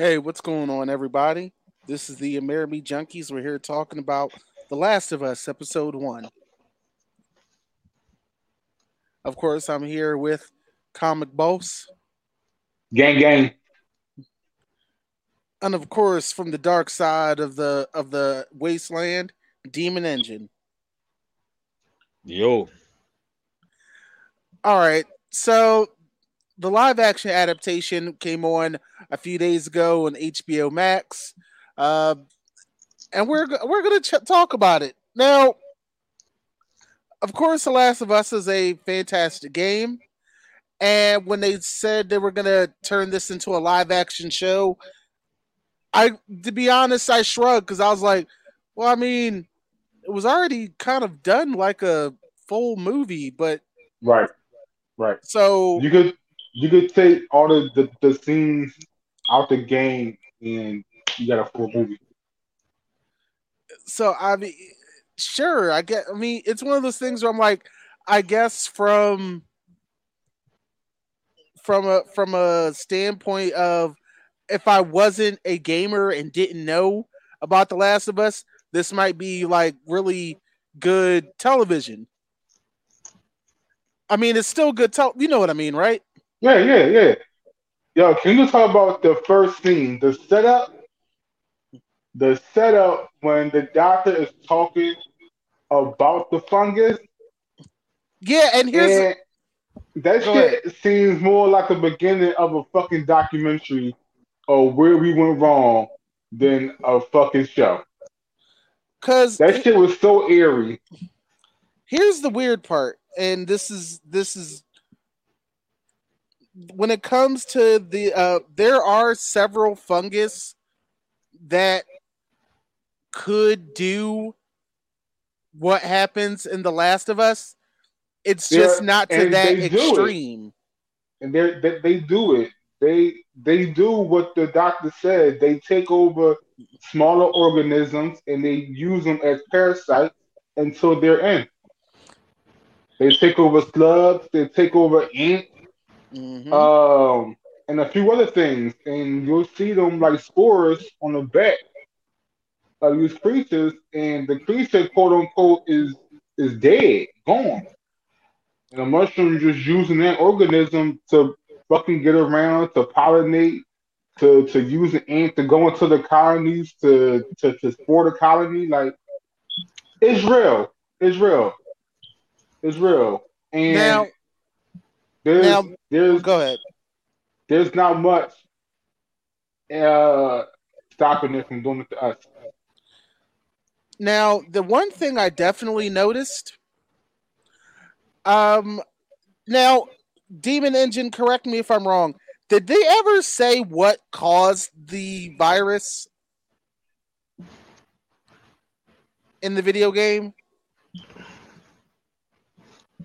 Hey, what's going on, everybody? This is the Amerime Junkies. We're here talking about The Last of Us, Episode 1. Of course, I'm here with Comic Boss. Gang, gang. And of course, from the dark side of the of the wasteland, Demon Engine. Yo. All right. So the live action adaptation came on a few days ago on HBO Max, uh, and we're we're gonna ch- talk about it now. Of course, The Last of Us is a fantastic game, and when they said they were gonna turn this into a live action show, I to be honest, I shrugged because I was like, well, I mean, it was already kind of done like a full movie, but Right. Right. so You could you could take all the, the, the scenes out the game and you got a full movie. so I mean, sure, I get. I mean, it's one of those things where I'm like, I guess from from a from a standpoint of if I wasn't a gamer and didn't know about The Last of Us, this might be like really good television. I mean, it's still good. Tel- you know what I mean, right? Yeah, yeah, yeah. Yo, can you talk about the first scene, the setup? The setup when the doctor is talking about the fungus, Yeah, and here's and that Go shit seems more like the beginning of a fucking documentary of where we went wrong than a fucking show. because That shit was so eerie. here's the weird part and this is this is when it comes to the uh there are several fungus that could do what happens in the last of us it's just Yeah, not to that they do it. extreme and they they do it. They they do what the doctor said. They take over smaller organisms and they use them as parasites until they're in. They take over slugs. They take over ant, Mhm. um, and a few other things. And you'll see them like spores on the back of these creatures, and the creature, quote unquote, is is dead, gone. And the mushroom just using that organism to fucking get around, to pollinate, to to use the ant to go into the colonies, to to, to spore the colony. Like it's real. It's real. It's real. And now there's now- there's go ahead there's not much uh stopping it from doing it to us. Now, the one thing I definitely noticed, um, now, Demon Engine, correct me if I'm wrong. Did they ever say what caused the virus in the video game?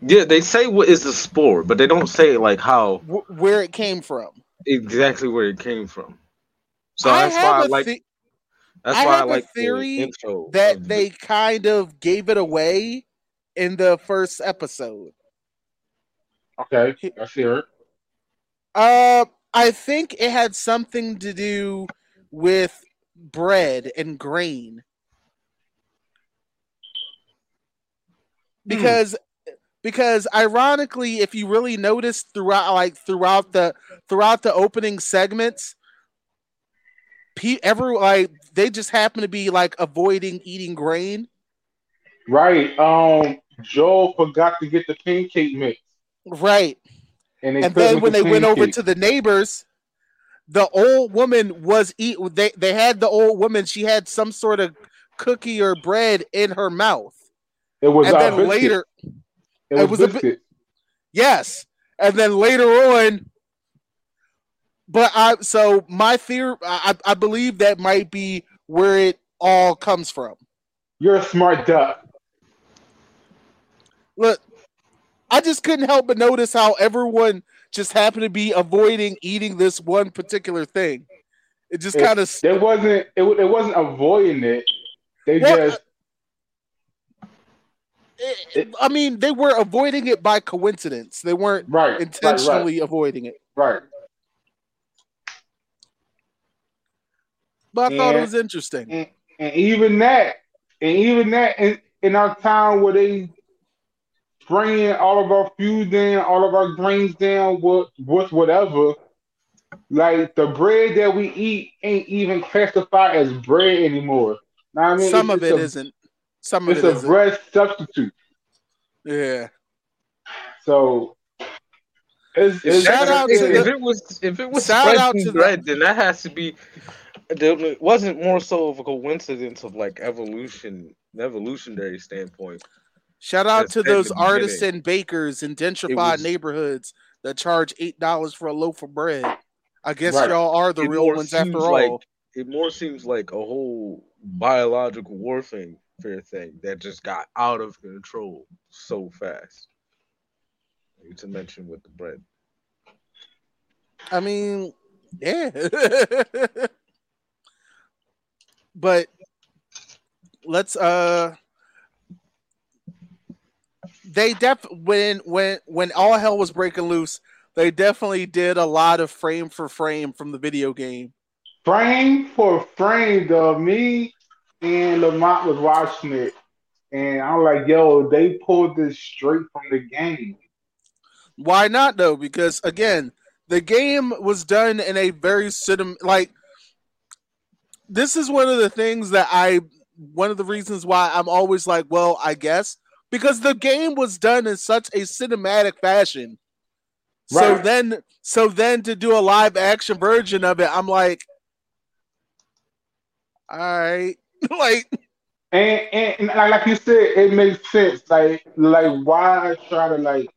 Yeah, they say what is the spore, but they don't say like how Wh- where it came from? exactly where it came from. So I that's why have like the- that's I why I have a like the theory intro that of the- they kind of gave it away in the first episode. Okay, let's hear it. Uh, I think it had something to do with bread and grain. Because because ironically, if you really notice throughout like throughout the throughout the opening segments, pe- every like they just happen to be like avoiding eating grain. Right. Um Joel forgot to get the pancake mix. Right. And, and then when the they went over to the neighbors, the old woman was eat. They they had the old woman. She had some sort of cookie or bread in her mouth, it was and then biscuit. later, it it was, was a bi- biscuit. yes, and then later on. But I so my theory, I I believe that might be where it all comes from. You're a smart duck. Look, I just couldn't help but notice how everyone just happened to be avoiding eating this one particular thing. It just kind of It wasn't it, it wasn't avoiding it. They Well, just it- I mean, they were avoiding it by coincidence. They weren't right right, intentionally avoiding it. right. right. but I thought it was interesting. and, and even that, and even that, in, in our town where they bringing all of our food down, all of our grains down, with with whatever. Like the bread that we eat ain't even classified as bread anymore. Know what I mean, Some of it a, not Some of It's it a isn't. bread substitute. Yeah. So it's, it's Shout out if, to if the- it was if it was Shout out spreading to the- bread, then that has to be. It wasn't more so of a coincidence of like evolution, evolutionary standpoint. Shout out That's to those the beginning. artisan bakers in gentrified was- neighborhoods that charge eight dollars for a loaf of bread. I guess Right. y'all are the It real ones after all. like- It more seems like a whole biological warfare thing that just got out of control so fast. Not To mention with the bread. I mean, yeah. but let's uh they def when when when all hell was breaking loose, they definitely did a lot of frame for frame from the video game. frame for frame, though. Me and Lamont was watching it, and I'm like, yo, they pulled this straight from the game. Why not though? Because again, the game was done in a very cinem like this is one of the things that I one of the reasons why I'm always like, well, I guess because the game was done in such a cinematic fashion. So then so then to do a live action version of it, I'm like all right. like And, and, and like you said, it makes sense. Like like why try to like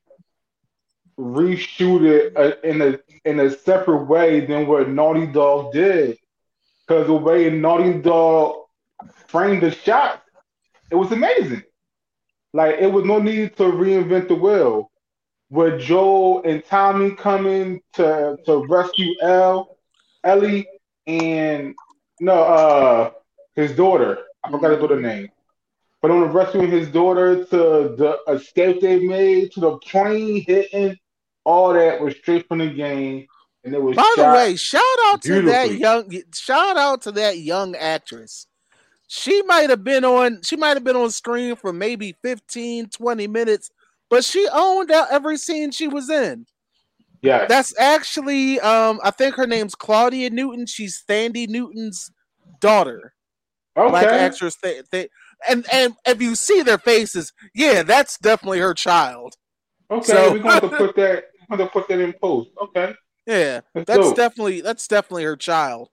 reshoot it uh, in a in a separate way than what Naughty Dog did? Because the way Naughty Dog framed the shot, it was amazing. Like it was no need to reinvent the wheel. With Joel and Tommy coming to to rescue Elle, Ellie, and no, uh, his daughter. I forgot his daughter's name. But on the rescuing his daughter to the escape they made, to the plane hitting, all that was straight from the game, and it was. By the way, shout out to that young shout out to that young actress. She might have been on she might have been on screen for maybe 15 20 minutes, but she owned out every scene she was in. yeah, That's actually um I think her name's Claudia Newton. She's Thandie Newton's daughter. Black okay, actress Th- Th- and and if you see their faces, yeah, that's definitely her child. okay. so- we're going to put that. We're going to put that in post. Okay, Yeah, that's, that's definitely that's definitely her child.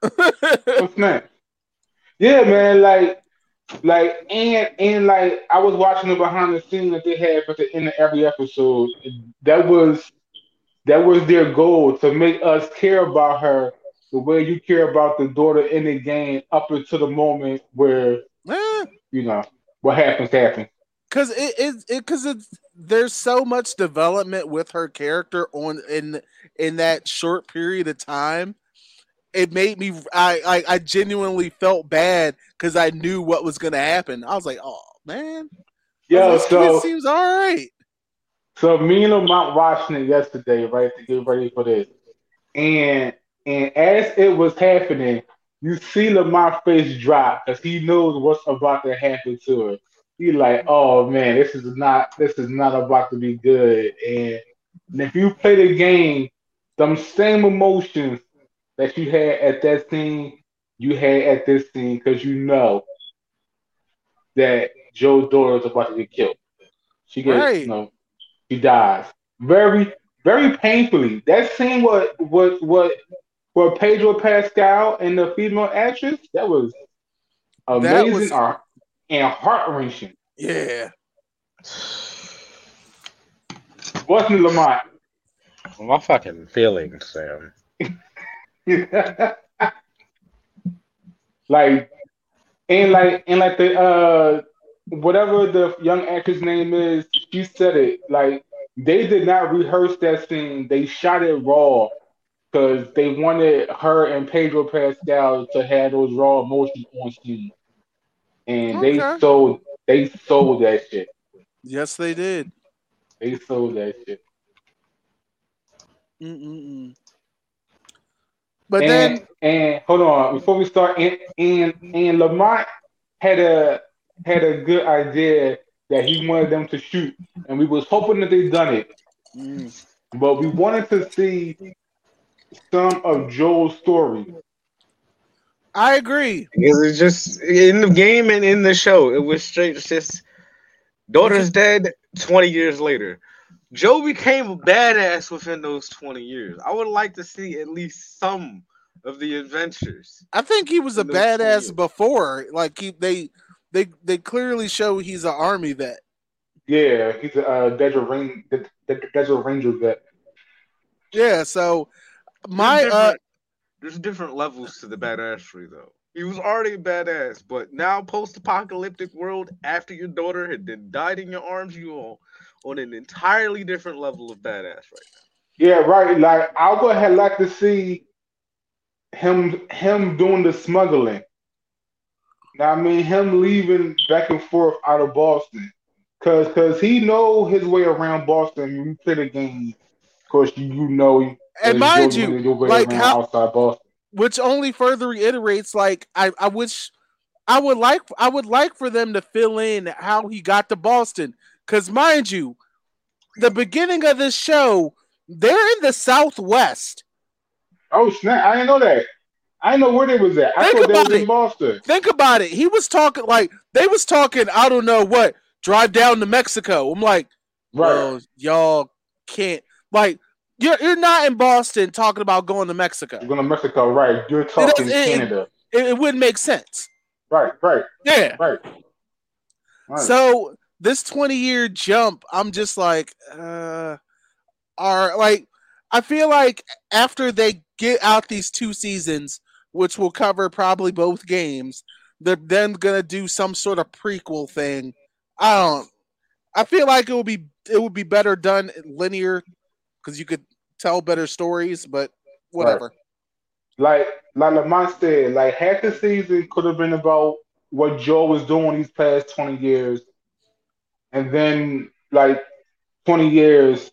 What's next? Yeah, man, like, like, and and like, I was watching the behind the scenes that they had at the end of every episode. That was that was their goal to make us care about her the way you care about the daughter in the game up until the moment where Eh, you know what happens happens. Cause it is it because it's there's so much development with her character on in in that short period of time. It made me I I, I genuinely felt bad because I knew what was gonna happen. I was like, oh man, yeah, kid so seems all right. So me and Lamont watching it yesterday, right, to get ready for this. And and as it was happening, you see Lamont's face drop because he knows what's about to happen to her. He like, oh man, this is not this is not about to be good. And, and if you play the game, them same emotions that you had at that scene, you had at this scene because you know that Joe daughter is about to get killed. She gets, Right. you know, she dies very, very painfully. That scene, what, what, what, what Pedro Pascal and the female actress, that was That amazing was- art and heart wrenching. Yeah. Wasn't it, Lamont? My fucking feelings, Sam. like and like and like the uh whatever the young actress name is, she said it like they did not rehearse that scene. They shot it raw because they wanted her and Pedro Pascal to have those raw emotions on screen, and they sold they sold that shit. Yes, they did. They sold that shit. Mm-mm-mm. But and, then and hold on before we start, and and and Lamont had a had a good idea that he wanted them to shoot, and we was hoping that they done it, mm, but we wanted to see some of Joel's story. I agree. Because it's just in the game and in the show, it was straight. It's just daughter's dead. Twenty years later, Joe became a badass within those twenty years. I would like to see at least some of the adventures. I think he was a In those 20 years. badass before. Like he, they, they, they clearly show he's an army vet. Yeah, he's a uh, Desert Ranger, Desert Ranger vet. Yeah. So There's my uh, there's different levels to the badassery though. He was already a badass, but now post-apocalyptic world after your daughter had been died in your arms, you all on an entirely different level of badass right now. Yeah, right. Like I would have liked to see him him doing the smuggling. Now I mean him leaving back and forth out of Boston. Cause cause he know his way around Boston when you play the game. Of course you, you know and mind you, like how, which only further reiterates like I, I wish I would like I would like for them to fill in how he got to Boston cuz mind you the beginning of this show they're in the southwest Oh snap, I didn't know that. I didn't know where they was at. I Think thought they about it. Boston. think about it he was talking like they was talking I don't know what drive down to Mexico I'm like Right. y'all can't like you're you're not in Boston talking about going to Mexico You're going to Mexico, right. You're talking it- it- Canada. it, it wouldn't make sense Right, right, yeah right. Right. So this 20 year jump, I'm just like, uh, are like, I feel like after they get out these two seasons, which will cover probably both games, they're then gonna do some sort of prequel thing. I don't. I feel like it would be it would be better done linear because you could tell better stories, but whatever. like like Lamont said, like half the season could have been about what Joe was doing these past twenty years, and then like twenty years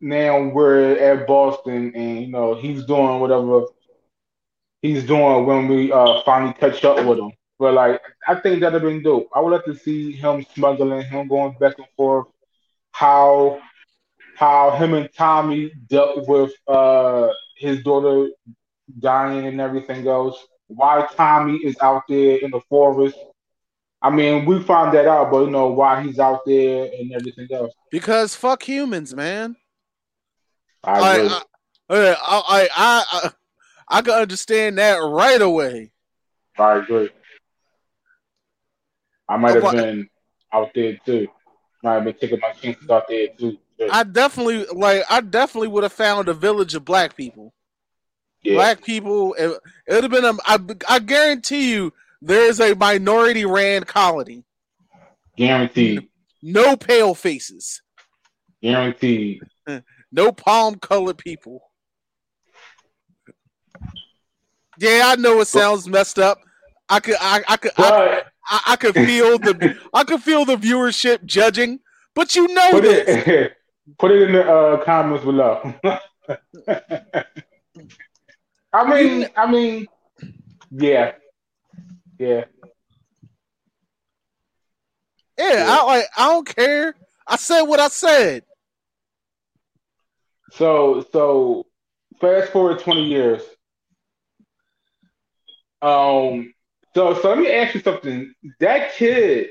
now we're at Boston, and you know he's doing whatever he's doing when we uh finally catch up with him. But like I think that'd have been dope. I would like to see him smuggling, him going back and forth, how how him and Tommy dealt with uh his daughter dying and everything else. Why Tommy is out there in the forest. I mean, we found that out, but you know why he's out there and everything else. Because fuck humans, man. I I agree. I, I I I I, I can understand that right away. I agree. I might have been out there too. Might have been taking my chances out there too. Yeah. I definitely like. I definitely would have found a village of black people. Yeah. Black people. It, would have been. A, I, I guarantee you, there is a minority ran colony. Guaranteed. No pale faces. Guaranteed. No palm colored people. Yeah, I know it sounds messed up. I could. I, I could. I, But I, I could feel the. I could feel the viewership judging. But you know put this. it put it in the uh, comments below. I mean, I mean, yeah, yeah. Yeah, I like. I don't care. I said what I said. So, so fast forward twenty years. Um. So, so let me ask you something. That kid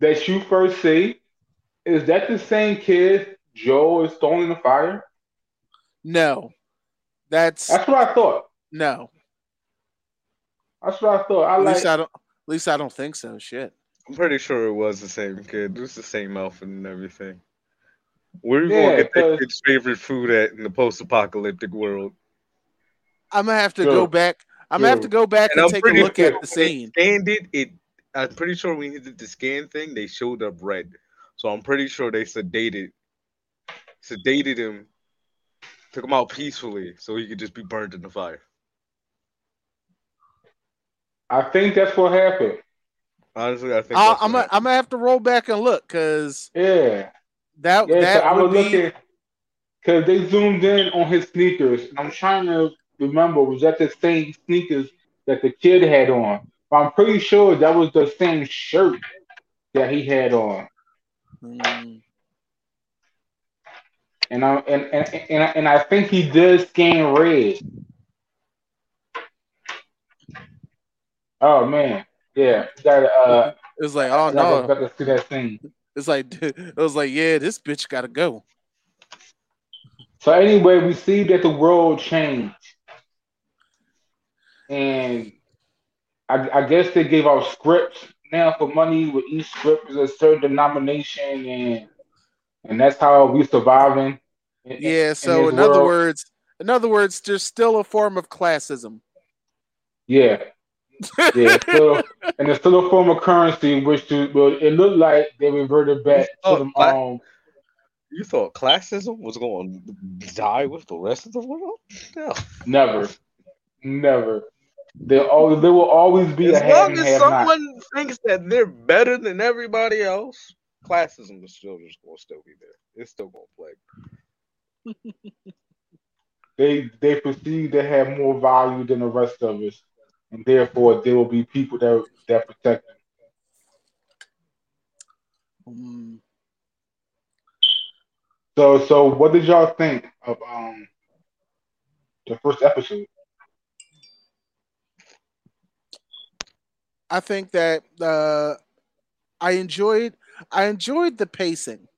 that you first see, is that the same kid Joe is throwing in the fire? No, that's That's what I thought. no. That's what I thought. I At like. least I don't. At least I don't think so. Shit. I'm pretty sure it was the same kid. It was the same outfit and everything. Where are you Yeah, gonna get that 'cause- kid's favorite food at in the post-apocalyptic world? I'm gonna have to True. go back. I'm gonna have to go back And and, take a look sure at the when they scene. Scanned it. It. I'm pretty sure when he did the scan thing, they showed up red. So I'm pretty sure they sedated, sedated him, took him out peacefully, so he could just be burned in the fire. I think that's what happened. Honestly, I think I'll, that's I'm gonna, I'm gonna have to roll back and look because Yeah. that Yeah, that so I would was be looking because they zoomed in on his sneakers, I'm trying to remember was that the same sneakers that the kid had on. But I'm pretty sure that was the same shirt that he had on. Mm. And I and and and, I- and I think he did scan red. Oh man, yeah, gotta uh, It was like, oh no. got to see that scene. It's like it was like, yeah, this bitch gotta go. So anyway, we see that the world changed, and I, I guess they gave out scripts now for money. With each script is a certain denomination, and and that's how we surviving. In- in- Yeah, so this in other world. words, in other words, there's still a form of classism. yeah, yeah, still, and it's still a form of currency, which to, well, it looked like they reverted back to them. black- Um, You thought classism was going to die with the rest of the world? No. never, never. There always there will always be As a have long as have not. someone thinks that they're better than everybody else, classism is still just going to still be there. It's still going to plague. They they perceive they have more value than the rest of us, and therefore there will be people that that protect them. Mm. So so what did y'all think of um the first episode? I think that uh, I enjoyed I enjoyed the pacing.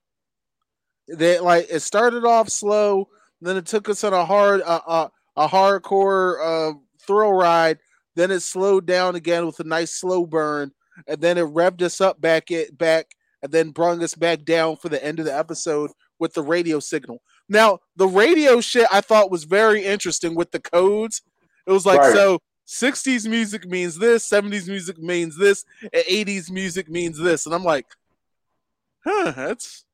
That like it started off slow, then it took us on a hard uh, uh, a hardcore uh, thrill ride. Then it slowed down again with a nice slow burn, and then it revved us up back it back, and then brought us back down for the end of the episode with the radio signal. Now the radio shit I thought was very interesting with the codes. It was like Right. so 60s music means this, 70s music means this, 80s music means this. And I'm like, huh, that's.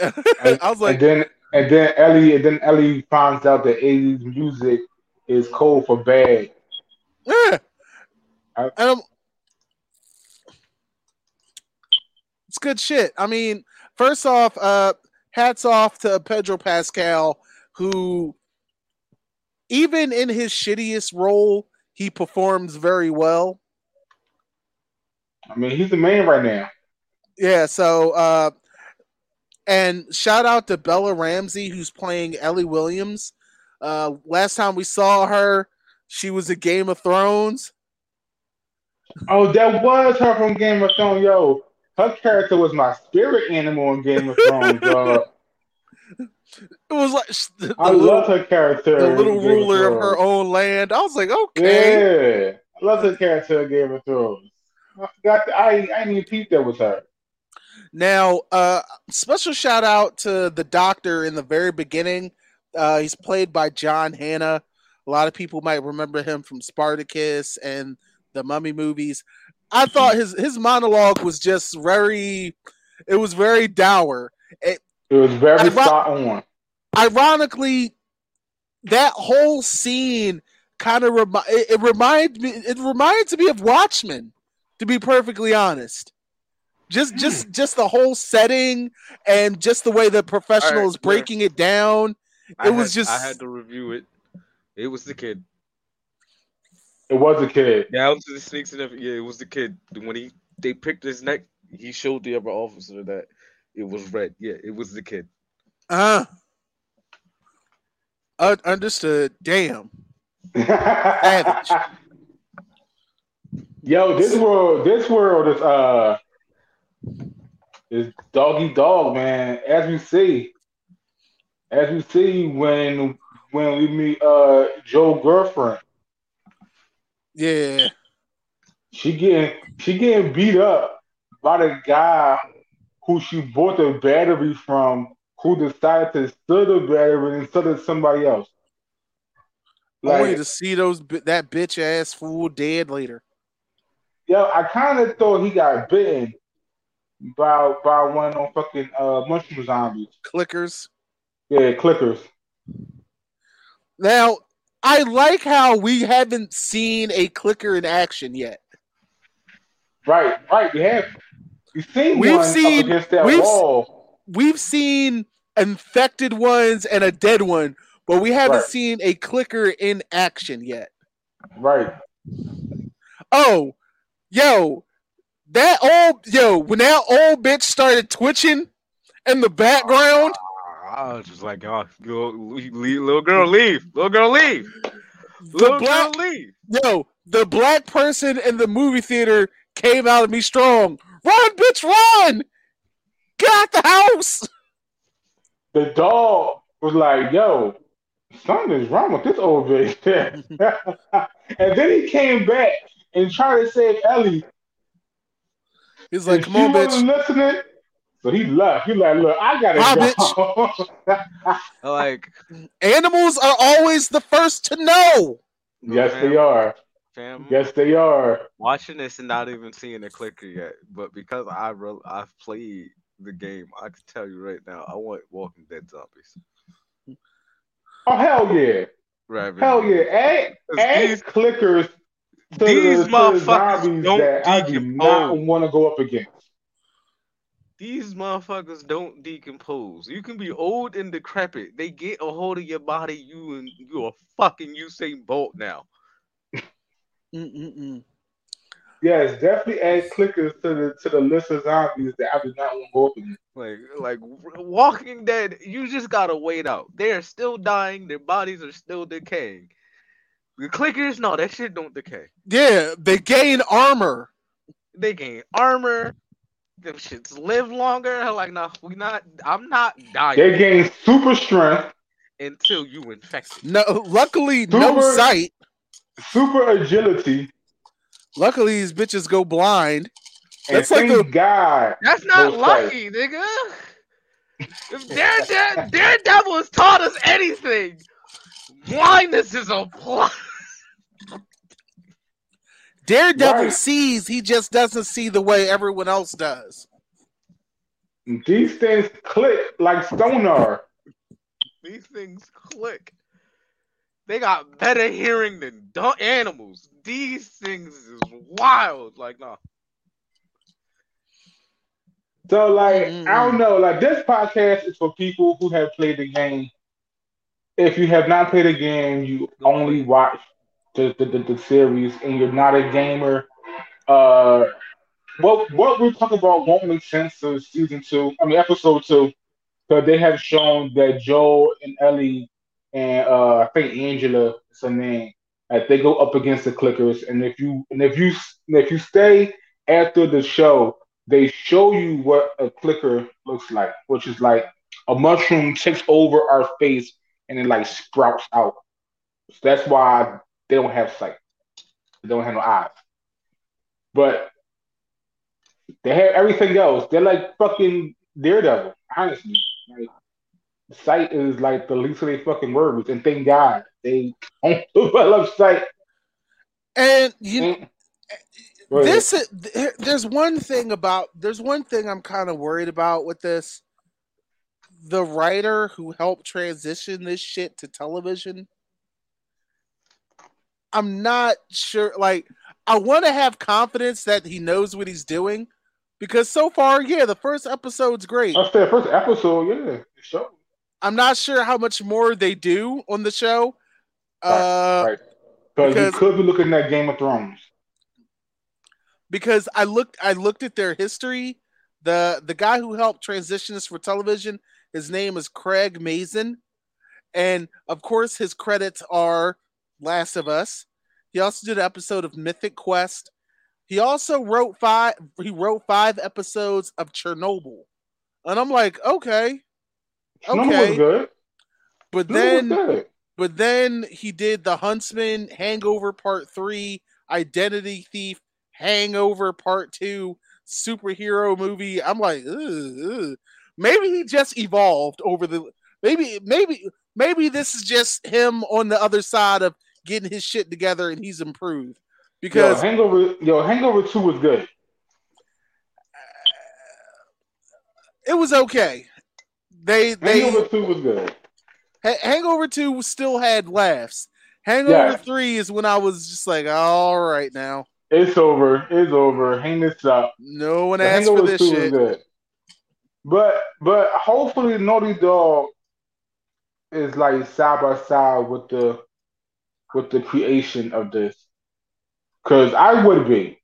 And, I was like, and then and then Ellie and then Ellie finds out that 80s music is cold for bad. yeah. I- And I'm, it's good shit. I mean, first off, uh, hats off to Pedro Pascal, who, even in his shittiest role, he performs very well. I mean, he's the man right now. Yeah, so uh and shout out to Bella Ramsey who's playing Ellie Williams. Uh last time we saw her, she was a Game of Thrones. Oh, that was her from Game of Thrones, yo. Her character was my spirit animal in Game of Thrones, dog. It was like the, the I little, love her character. the little ruler of Thrones. her own land. I was like, okay. Yeah, I love the character of Game of Thrones. I forgot. I I didn't even peep that was her. Now, uh special shout out to the doctor in the very beginning. Uh he's played by John Hannah. A lot of people might remember him from Spartacus and the Mummy movies. I thought his his monologue was just very it was very dour. It was very spot on. Ironically, that whole scene kind of remi- it, it reminds me it reminds me of Watchmen to be perfectly honest. Just just just the whole setting and just the way the professional Alright, is breaking it down. I It was had- just- I had to review it. It was the kid. It was the kid. Down to the snakes and everything. Yeah, it was the kid. When he they picked his neck, he showed the other officer that it was red. Yeah, it was the kid. Uh, uh understood. Damn. Yo, this world, this world is uh, is doggy dog, man. As we see, as we see when when we meet uh Joe girlfriend, Yeah. she getting she getting beat up by the guy who she bought the battery from, who decided to steal the battery and sell it to somebody else. Only Like, to see those that bitch ass fool dead later. yo, I kind of thought he got bitten by buy one of them fucking uh mushroom zombies. Clickers. Yeah, clickers. Now, I like how we haven't seen a clicker in action yet. Right, right. We have we seen We've one seen- we've wall. We've seen infected ones and a dead one, but we haven't Right. seen a clicker in action yet. Right. Oh, yo, that old yo, when that old bitch started twitching in the background, ah, I was just like, oh, go, leave, leave, little girl, leave, little girl, leave, the little black girl, leave. yo, the black person in the movie theater came out of me strong. Run, bitch, run! Get out the house! The dog was like, "Yo, something is wrong with this old bitch." and then he came back and tried to save Ellie. He's like, and come on, bitch. listening. So he left. He like, "Look, I gotta Bye, go." Like, Animals are always the first to know. yes, fam, they are. Fam, Yes, they are. watching this and not even seeing the clicker yet, but because I re- I've played the game, I can tell you right now, I want Walking Dead zombies. Oh hell yeah, Right? hell yeah. Add, add clickers to these the, to the motherfuckers don't that I do not want to go up against. These motherfuckers don't decompose. You can be old and decrepit. They get a hold of your body, you and you're a fucking Usain Bolt now. Mm-mm-mm. Yes, definitely add clickers to the to the list of zombies that I do not want to go up against. Like, like Walking Dead, you just gotta wait out. They are still dying. Their bodies are still decaying. The clickers, no, that shit don't decay. Yeah, they gain armor. They gain armor. Them shits live longer. Like, nah, we not. I'm not dying They gain super strength, until you infect me. No, luckily, no sight. super agility, Luckily, these bitches go blind. and That's like a- God. That's not No sight. lucky, nigga. If Darede- Daredevil has taught us anything, blindness is a plus. Daredevil Right. sees, he just doesn't see the way everyone else does. These things click like sonar. These things click. They got better hearing than dumb animals. These things is wild. Like, nah. So like Mm. I don't know, like this podcast is for people who have played the game. If you have not played the game, you only watch the the, the, the series and you're not a gamer. Uh what what we're talking about won't make sense to season two, I mean episode two, because they have shown that Joel and Ellie and uh I think Angela is her name, that they go up against the clickers and if you and if you and if you stay after the show, they show you what a clicker looks like, which is like a mushroom takes over our face and it like sprouts out. So that's why they don't have sight. They don't have no eyes. But they have everything else. They're like fucking Daredevil, honestly. Like sight is like the least of their fucking words. And thank God they don't develop sight. And you And- Go ahead. this is- there's one thing about there's one thing I'm kind of worried about with this. The writer who helped transition this shit to television. I'm not sure like I want to have confidence that he knows what he's doing because so far, yeah, the first episode's great. The first episode, yeah. the show. I'm not sure how much more they do on the show. Uh, right. Because you could be looking at Game of Thrones. because I looked I looked at their history. The the guy who helped transition this for television, his name is Craig Mazin. And of course his credits are Last of Us. He also did an episode of Mythic Quest. He also wrote five he wrote five episodes of Chernobyl. And I'm like, okay. Okay. good. But then but then he did the Huntsman, Hangover Part Three, Identity Thief, Hangover Part Two, superhero movie. I'm like, ugh, ugh. maybe he just evolved over the. Maybe maybe maybe this is just him on the other side of getting his shit together and he's improved Because Yo, Hangover, yo, Hangover Two was good. it was okay. They they Hangover Two was good. Ha- Hangover Two still had laughs. Hangover Yeah. Three is when I was just like, all right now, It's over. It's over. Hang this up. no one The asked for Hangover this Two was shit. good. But but hopefully Naughty Dog is like side by side with the with the creation of this. Cause I would be.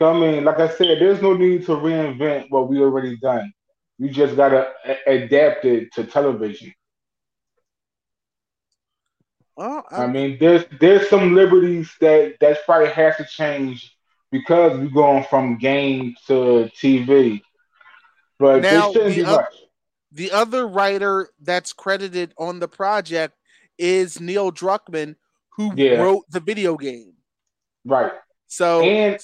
I mean, like I said, there's no need to reinvent what we already done. You just gotta a- adapt it to television. Well, I I'm- mean, there's there's some liberties that that's probably has to change because we're going from game to TV. But Now, the much. the other writer that's credited on the project is Neil Druckmann, who Yeah. wrote the video game. Right. So And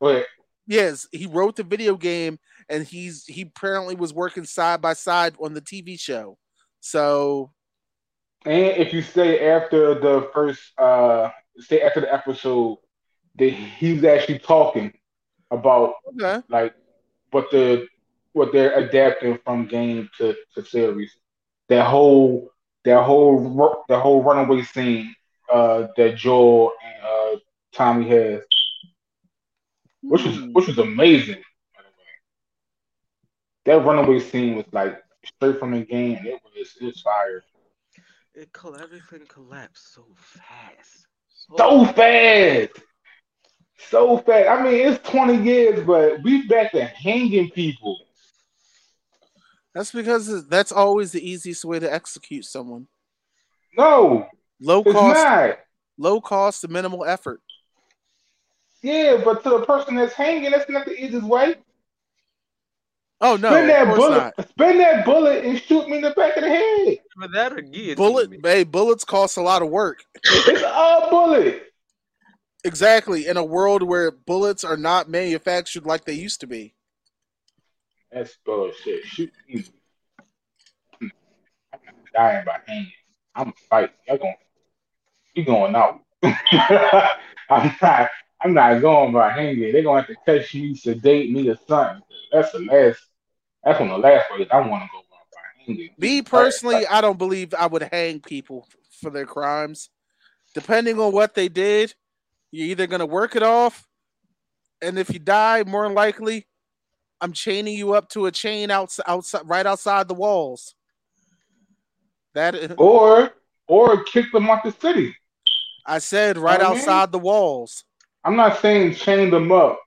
wait, yes, he wrote the video game, and he's he apparently was working side by side on the TV show. So and if you stay after the first uh stay after the episode, that he's actually talking about okay, like what the what they're adapting from game to, to series. That whole that whole the whole runaway scene uh that Joel and uh Tommy has, which was which was amazing. By the way, that runaway scene was like straight from the game. It was it was fire. It everything collapsed so fast. So fast, so fast. I mean, it's twenty years, but we back to hanging people. That's because that's always the easiest way to execute someone. No, Low it's cost, not. low cost, and minimal effort. Yeah, but to the person that's hanging, that's not the easiest way. Oh no, spin that bullet, not. spin that bullet, and shoot me in the back of the head. For that again, Bullet, me. hey, bullets cost a lot of work. It's a bullet. Exactly, in a world where bullets are not manufactured like they used to be. That's bullshit. Shoot me. Hmm. I'm not dying by hanging. I'm fighting. You're going. You going out. I'm not. I'm not going by hanging. They're gonna have to catch me, sedate me, or something. That's the last. That's one of the last ways I want to go by hanging. Me personally, I don't believe I would hang people for their crimes. Depending on what they did, you're either gonna work it off, and if you die, more likely, I'm chaining you up to a chain outside, outside, right outside the walls. That or or kick them off the city. I said, right I mean- outside the walls. I'm not saying chain them up.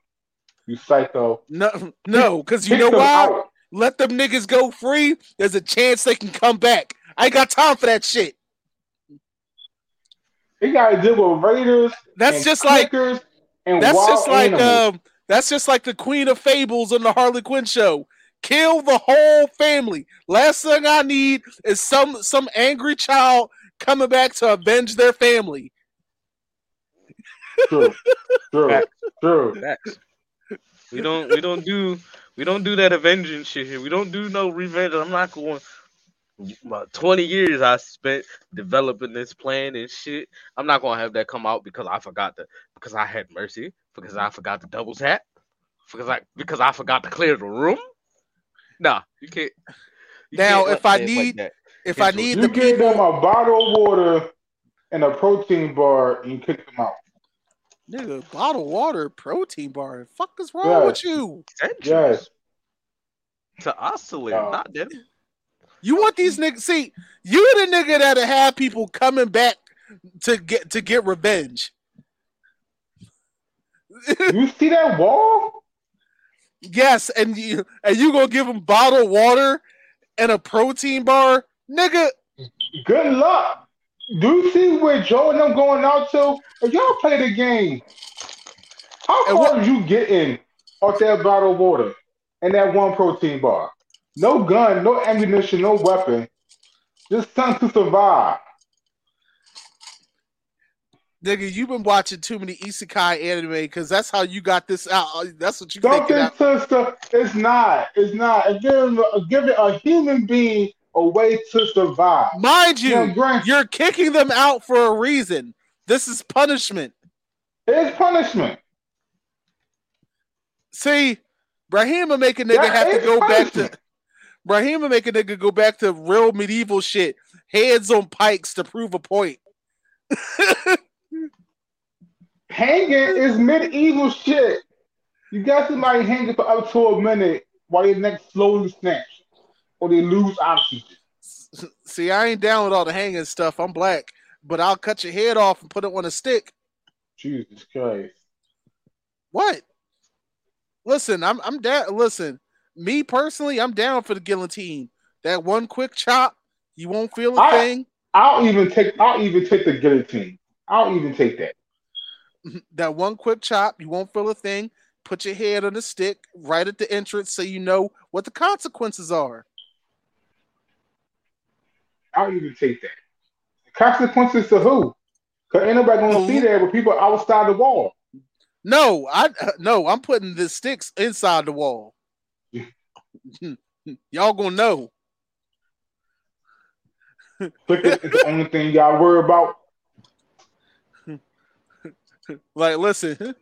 You psycho. No, no, because you know why? out. Let them niggas go free. There's a chance they can come back. I ain't got time for that shit. He got to deal with raiders. That's just like and That's just like um that's just like the Queen of Fables on the Harley Quinn show. Kill the whole family. Last thing I need is some some angry child coming back to avenge their family. true, true, Facts. true. Facts. We don't we don't do we don't do that avenging shit here. We don't do no revenge. I'm not going about 20 years I spent developing this plan and shit. I'm not gonna have that come out because I forgot to because I had mercy, because I forgot the doubles hat, because I because I forgot to clear the room. Nah, you can't. you Now, can't if I plans like need- that. If I need You the give them a bottle of water and a protein bar, and you kick them out. nigga, bottled water, protein bar. Fuck is wrong Yeah. with you? centuries Yes. to oscillate, No. not them. You want these niggas? See, you the nigga that have people coming back to get to get revenge. You see that wall? Yes, and you and you gonna give them bottled water and a protein bar, nigga. Good luck. Do you see where Joe and them going out to? If y'all play the game, how And far what- you getting off that bottle of water and that one protein bar? No gun, no ammunition, no weapon. Just time to survive. Nigga, you've been watching too many isekai anime because that's how you got this out. Uh, that's what you Out. to su- It's not. It's not. It's giving, giving a human being a way to survive. Mind you, Now, granted, you're kicking them out for a reason. This is punishment. it's punishment. See, Brahima make a nigga That have to go back to punishment. Brahima make a nigga go back to real medieval shit. Heads on pikes to prove a point. Hanging is medieval shit. You got somebody hanging for up to a minute while your neck slowly snaps or they lose oxygen. See, I ain't down with all the hanging stuff. I'm black, but I'll cut your head off and put it on a stick. Jesus Christ. What? Listen, I'm I'm down. Listen, me personally, I'm down for the guillotine. That one quick chop, you won't feel a I- thing. I'll even take I'll even take the guillotine. I'll even take that. That one quick chop, you won't feel a thing. Put your head on the stick right at the entrance so you know what the consequences are. I'll even take that. Consequences to who? Because ain't nobody gonna The- see that with people outside the wall. No, I no, I'm putting the sticks inside the wall. Y'all gonna know. Is the only thing y'all worry about. Like, listen,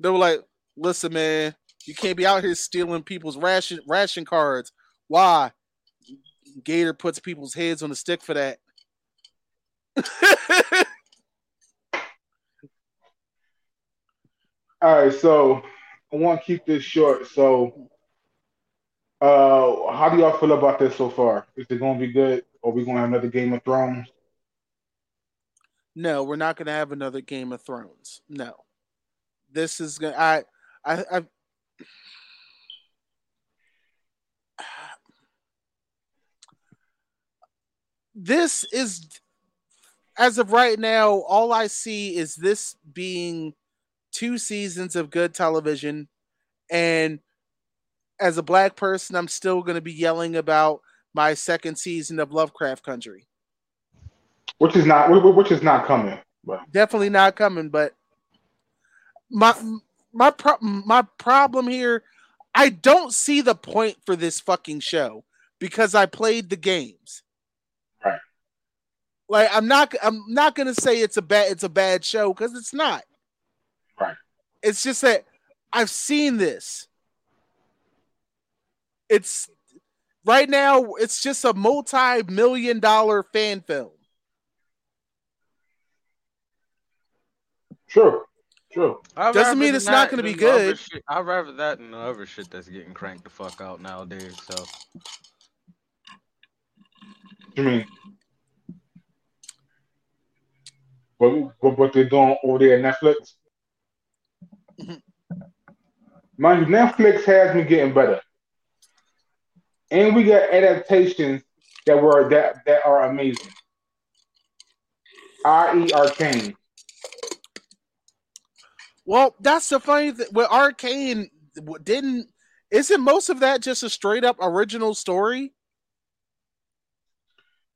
they were like, listen, man, you can't be out here stealing people's ration ration cards. Why? Gator puts people's heads on the stick for that. All right, so I want to keep this short. So, uh, how do y'all feel about this so far? Is it gonna be good, or we gonna have another Game of Thrones? No, we're not gonna have another Game of Thrones. No, this is gonna. I, I, I. This is, as of right now, all I see is this being two seasons of good television, and as a black person, I'm still going to be yelling about my second season of Lovecraft Country. Which is not, which is not coming. But definitely not coming. But my my pro- my problem here, I don't see the point for this fucking show because I played the games. Right. Like I'm not I'm not gonna say it's a bad it's a bad show because it's not. Right. It's just that I've seen this. It's right now. It's just a multi-million dollar fan film. Sure, sure. I'd Doesn't mean it's not that gonna be than the other good. shit- I'd rather that than the other shit that's getting cranked the fuck out nowadays. So What you mean? What, what, what they're doing over there at Netflix? Mind you, Netflix has been getting better, and we got adaptations that were that that are amazing. I.e., Arcane. Well, that's the funny thing. With Arcane, didn't isn't most of that just a straight up original story?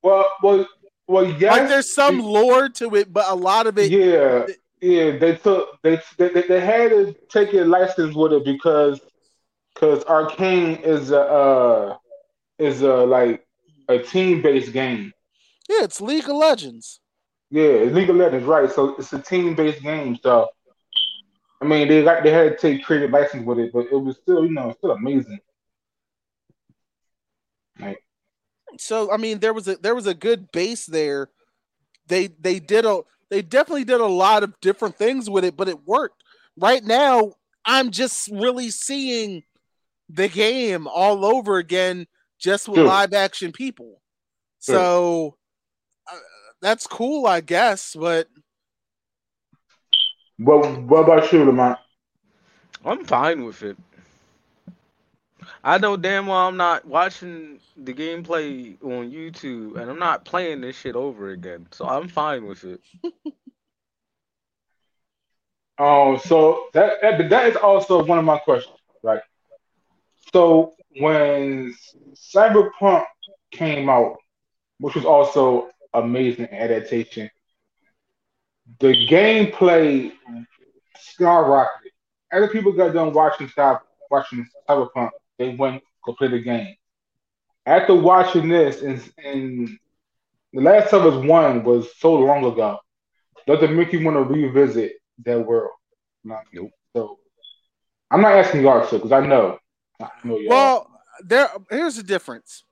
Well, well, well. Yes, Like there's some lore to it, but a lot of it. yeah, yeah. They took they they, they- they had to take a license with it because because Arcane is a uh, is a like a team based game. Yeah, it's League of Legends. Yeah, League of Legends, right? So it's a team based game. So I mean, they got they had to take creative license with it, but it was still you know still amazing. Like So I mean, there was a there was a good base there. They they did a they definitely did a lot of different things with it, but it worked. Right now, I'm just really seeing the game all over again, just with live action people. So uh, that's cool, I guess. But what what about you, Lamont? I'm fine with it. I know damn well I'm not watching the gameplay on YouTube and I'm not playing this shit over again. So I'm fine with it. Oh, so that, that that is also one of my questions, right? So when Cyberpunk came out, which was also amazing adaptation, the gameplay skyrocketed. After people got done watching stop watching Cyberpunk, they went go play the game. After watching this, and, and the last time was one was so long ago, does it make you want to revisit that world? No. Nope. So I'm not asking y'all to because I know. I know y'all. well, there here's the difference.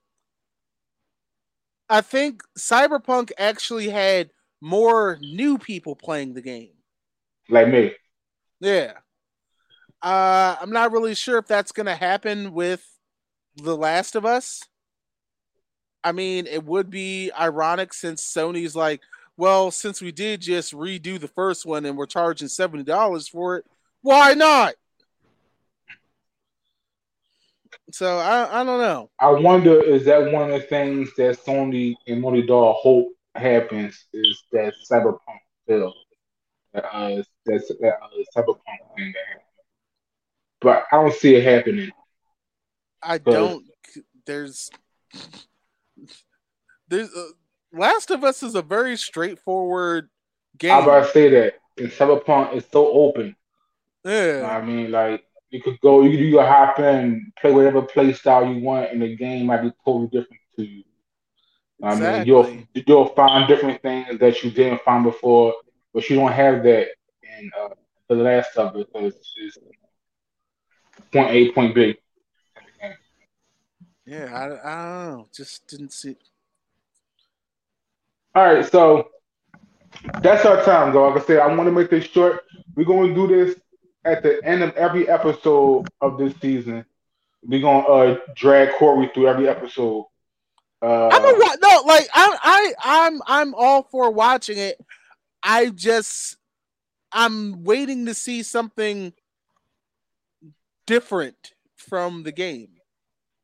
I think Cyberpunk actually had more new people playing the game. like me. Yeah. Uh, I'm not really sure if that's going to happen with The Last of Us. I mean, it would be ironic since Sony's like, well, since we did just redo the first one and we're charging seventy dollars for it, why not? So I, I don't know. I wonder is that one of the things that Sony and Naughty Dog hope happens is that cyberpunk film, uh, that's that uh, cyberpunk thing that. But I don't see it happening. I don't. There's, there's. Uh, Last of Us is a very straightforward game. I'm about to say that. And Cyberpunk is so open. yeah. I mean, like you could go, you could, you could hop in, play whatever play style you want, and the game might be totally different to you. I mean, you'll you'll find different things that you didn't find before, but you don't have that in uh, the last of it because it's point A, point B. Yeah, I, I don't know. Just didn't see. All right, so that's our time, though. Like I said, I want to make this short. We're going to do this at the end of every episode of this season. We're going to uh, drag Corey through every episode. Uh, I'm a no, like I, I, I'm, I'm all for watching it. I just, I'm waiting to see something different from the game.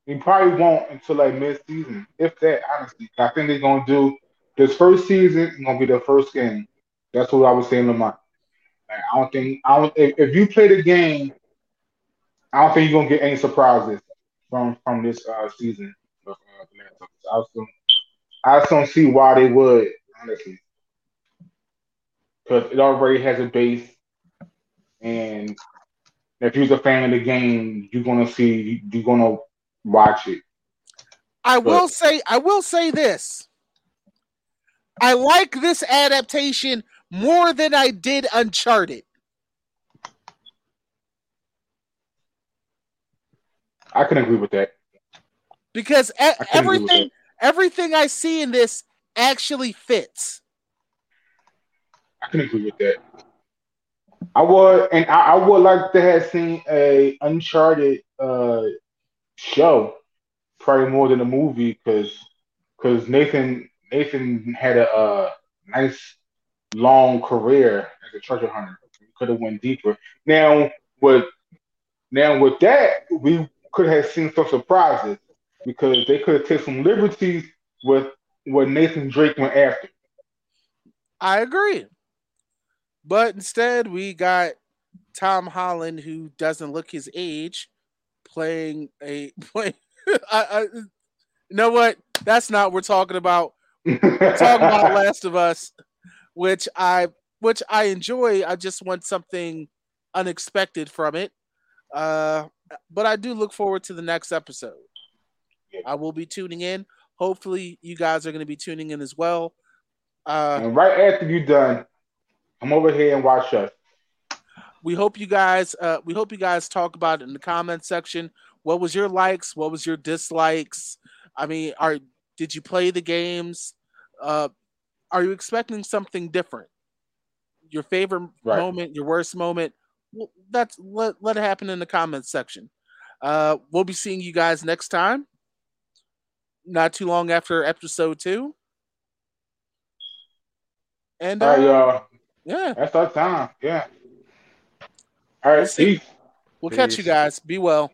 We probably won't until like mid-season, if that. Honestly, I think they're gonna do this first season. is Gonna be the first game. That's what I was saying to my. Like, I don't think I don't. If, if you play the game, I don't think you're gonna get any surprises from from this uh, season. Of, The Last. I just don't, I just don't see why they would honestly, because it already has a base, and if you're a fan of the game, you're gonna see you're gonna watch it. I will say, I will say this. I like this adaptation more than I did Uncharted. I can agree with that. Because can agree with everything everything I see in this actually fits. I can agree with that. I would, and I, I would like to have seen a Uncharted uh, show, probably more than a movie, because because Nathan Nathan had a, uh nice long career as a treasure hunter. We could have went deeper. Now with now with that, we could have seen some surprises because they could have taken some liberties with what Nathan Drake went after. I agree. But instead we got Tom Holland who doesn't look his age playing a play I, I you know what? That's not what we're talking about. We're talking about Last of Us, which I which I enjoy. I just want something unexpected from it. Uh, but I do look forward to the next episode. I will be tuning in. Hopefully, you guys are going to be tuning in as well. Uh, And right after you're done, come over here and watch us. we hope you guys uh, we hope you guys talk about it in the comment section. What was your likes? What was your dislikes? I mean, are did you play the games? Uh, are you expecting something different? Your favorite Right. moment, your worst moment? Well, that's let, let it happen in the comments section. Uh, we'll be seeing you guys next time. Not too long after episode two. And All right, uh, y'all. yeah, That's our time. Yeah. All right. We'll see. Peace. we'll catch you guys. Be well.